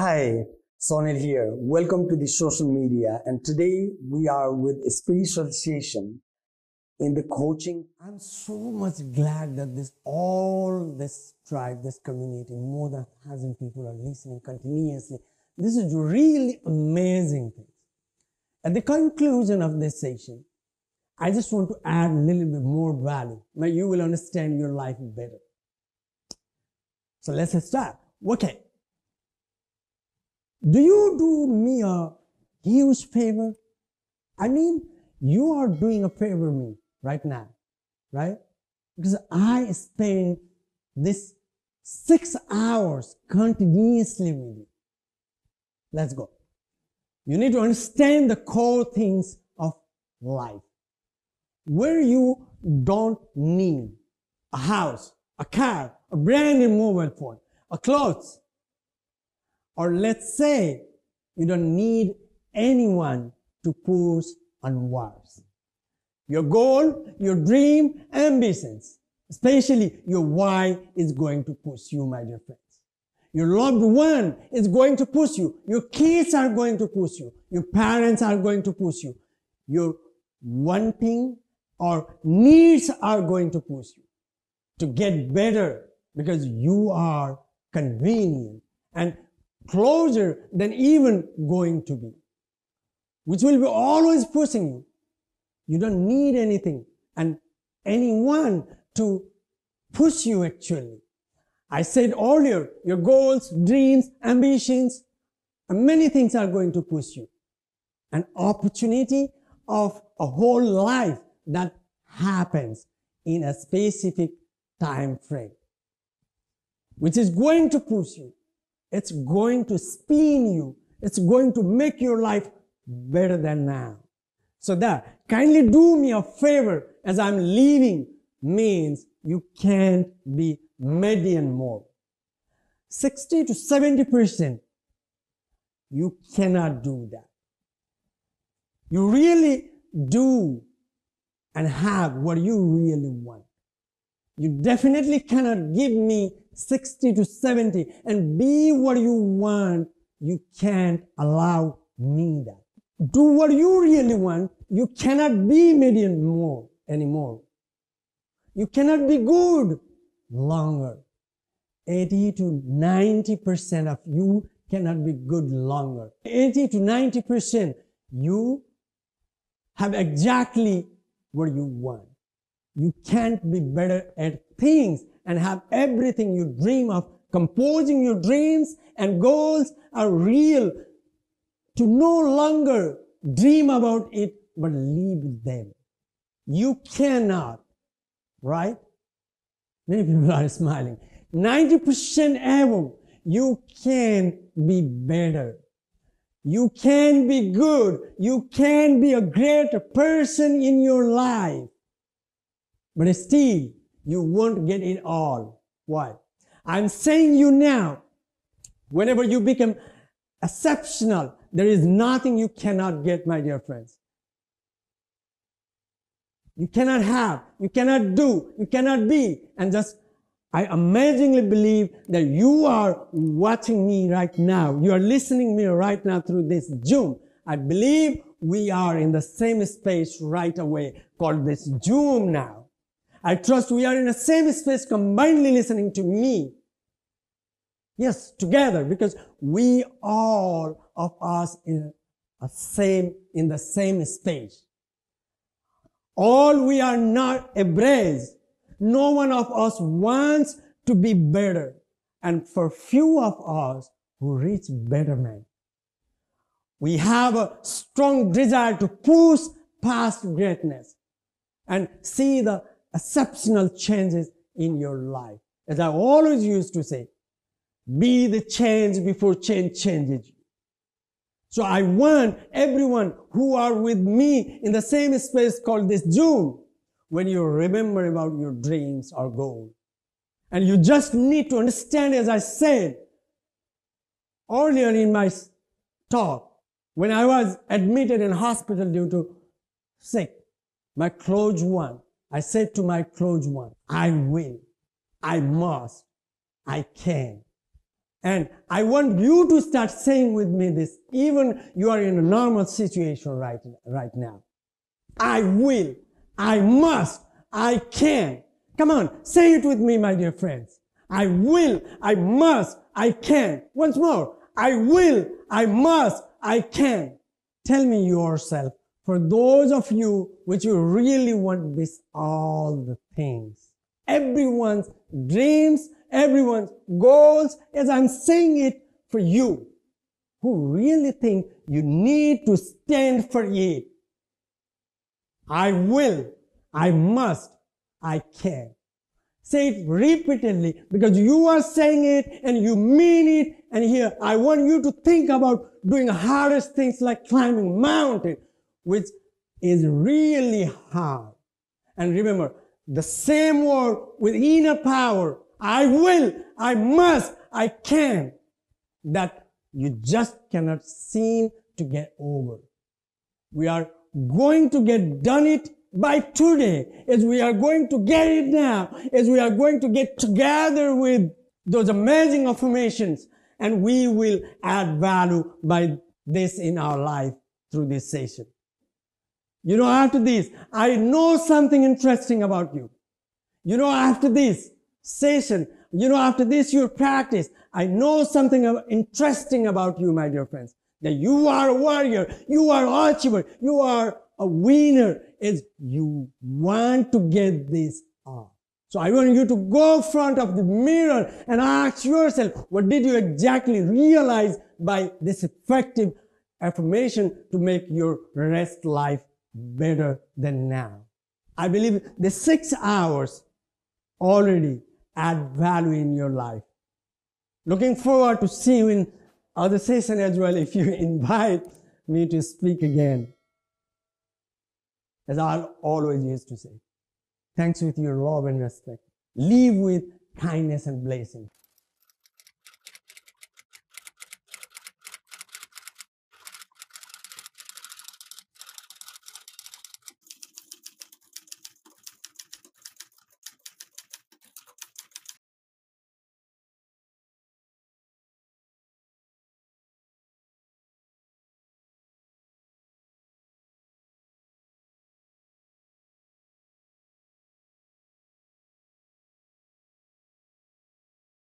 Hi, Sonil here. Welcome to the social media. And today we are with a Space Association in the coaching. I'm so much glad that this all this tribe, this community, more than thousand people are listening continuously. This is really amazing thing. At the conclusion of this session, I just want to add a little bit more value. Now you will understand your life better. So let's start. Okay. Do you do me a huge favor? I mean, you are doing a favor me right now, right? Because I spend this six hours continuously with you. Let's go. You need to understand the core things of life. Where you don't need a house, a car, a brand new mobile phone, a clothes, or let's say you don't need anyone to push on wires. Your goal, your dream, ambitions, especially your why is going to push you, my dear friends. Your loved one is going to push you. Your kids are going to push you. Your parents are going to push you. Your wanting or needs are going to push you to get better because you are convenient and closer than even going to be, which will be always pushing you. You don't need anything and anyone to push you actually. I said earlier, your goals, dreams, ambitions, and many things are going to push you. An opportunity of a whole life that happens in a specific time frame, which is going to push you. It's going to spin you. It's going to make your life better than now. So that kindly do me a favor as I'm leaving means you can't be median more. 60 to 70%, you cannot do that. You really do and have what you really want. You definitely cannot give me 60 to 70 and be what you want. You can't allow that. Do what you really want. You cannot be median more anymore. You cannot be good longer. 80 to 90% of you cannot be good longer. 80 to 90% you have exactly what you want. You can't be better at things and have everything you dream of. Composing your dreams and goals are real to no longer dream about it, but live them. You cannot, right? Many people are smiling. 90% ever, you can be better. You can be good. You can be a great person in your life. But still, you won't get it all. Why? I'm saying you now, whenever you become exceptional, there is nothing you cannot get, my dear friends. You cannot have, you cannot do, you cannot be, and just I amazingly believe that you are watching me right now. You are listening me right now through this Zoom. I believe we are in the same space right away called this Zoom now. I trust we are in the same space combinedly listening to me. Yes, together because we all of us in a same, in the same space. All we are not embraced. No one of us wants to be better. And for few of us who reach betterment, we have a strong desire to push past greatness and see the exceptional changes in your life. As I always used to say, be the change before change changes you. So I want everyone who are with me in the same space called this Zoom, when you remember about your dreams or goals. And you just need to understand, as I said earlier in my talk, when I was admitted in hospital due to sick, my close one, I said to my close one, I will, I must, I can. And I want you to start saying with me this, even you are in a normal situation right, right now. I will, I must, I can. Come on, say it with me, my dear friends. I will, I must, I can. Once more, I will, I must, I can. Tell me yourself, for those of you which you really want this, all the things. Everyone's dreams, everyone's goals, as I'm saying it for you, who really think you need to stand for it. I will, I must, I can. Say it repeatedly because you are saying it and you mean it. And here, I want you to think about doing hardest things like climbing mountain, which is really hard. And remember, the same word with inner power. I will, I must, I can. That you just cannot seem to get over. We are going to get done it by today, as we are going to get it now, as we are going to get together with those amazing affirmations, and we will add value by this in our life through this session. You know, after this, I know something interesting about you. You know, after this session, you know, after this, your practice, I know something interesting about you, my dear friends. That you are a warrior, you are an achiever, you are a winner, is you want to get this off. So I want you to go front of the mirror and ask yourself, what did you exactly realize by this effective affirmation to make your rest life better than now? I believe the six hours already add value in your life. Looking forward to see you in other session as well if you invite me to speak again as I always used to say. Thanks with your love and respect. Live with kindness and blessing.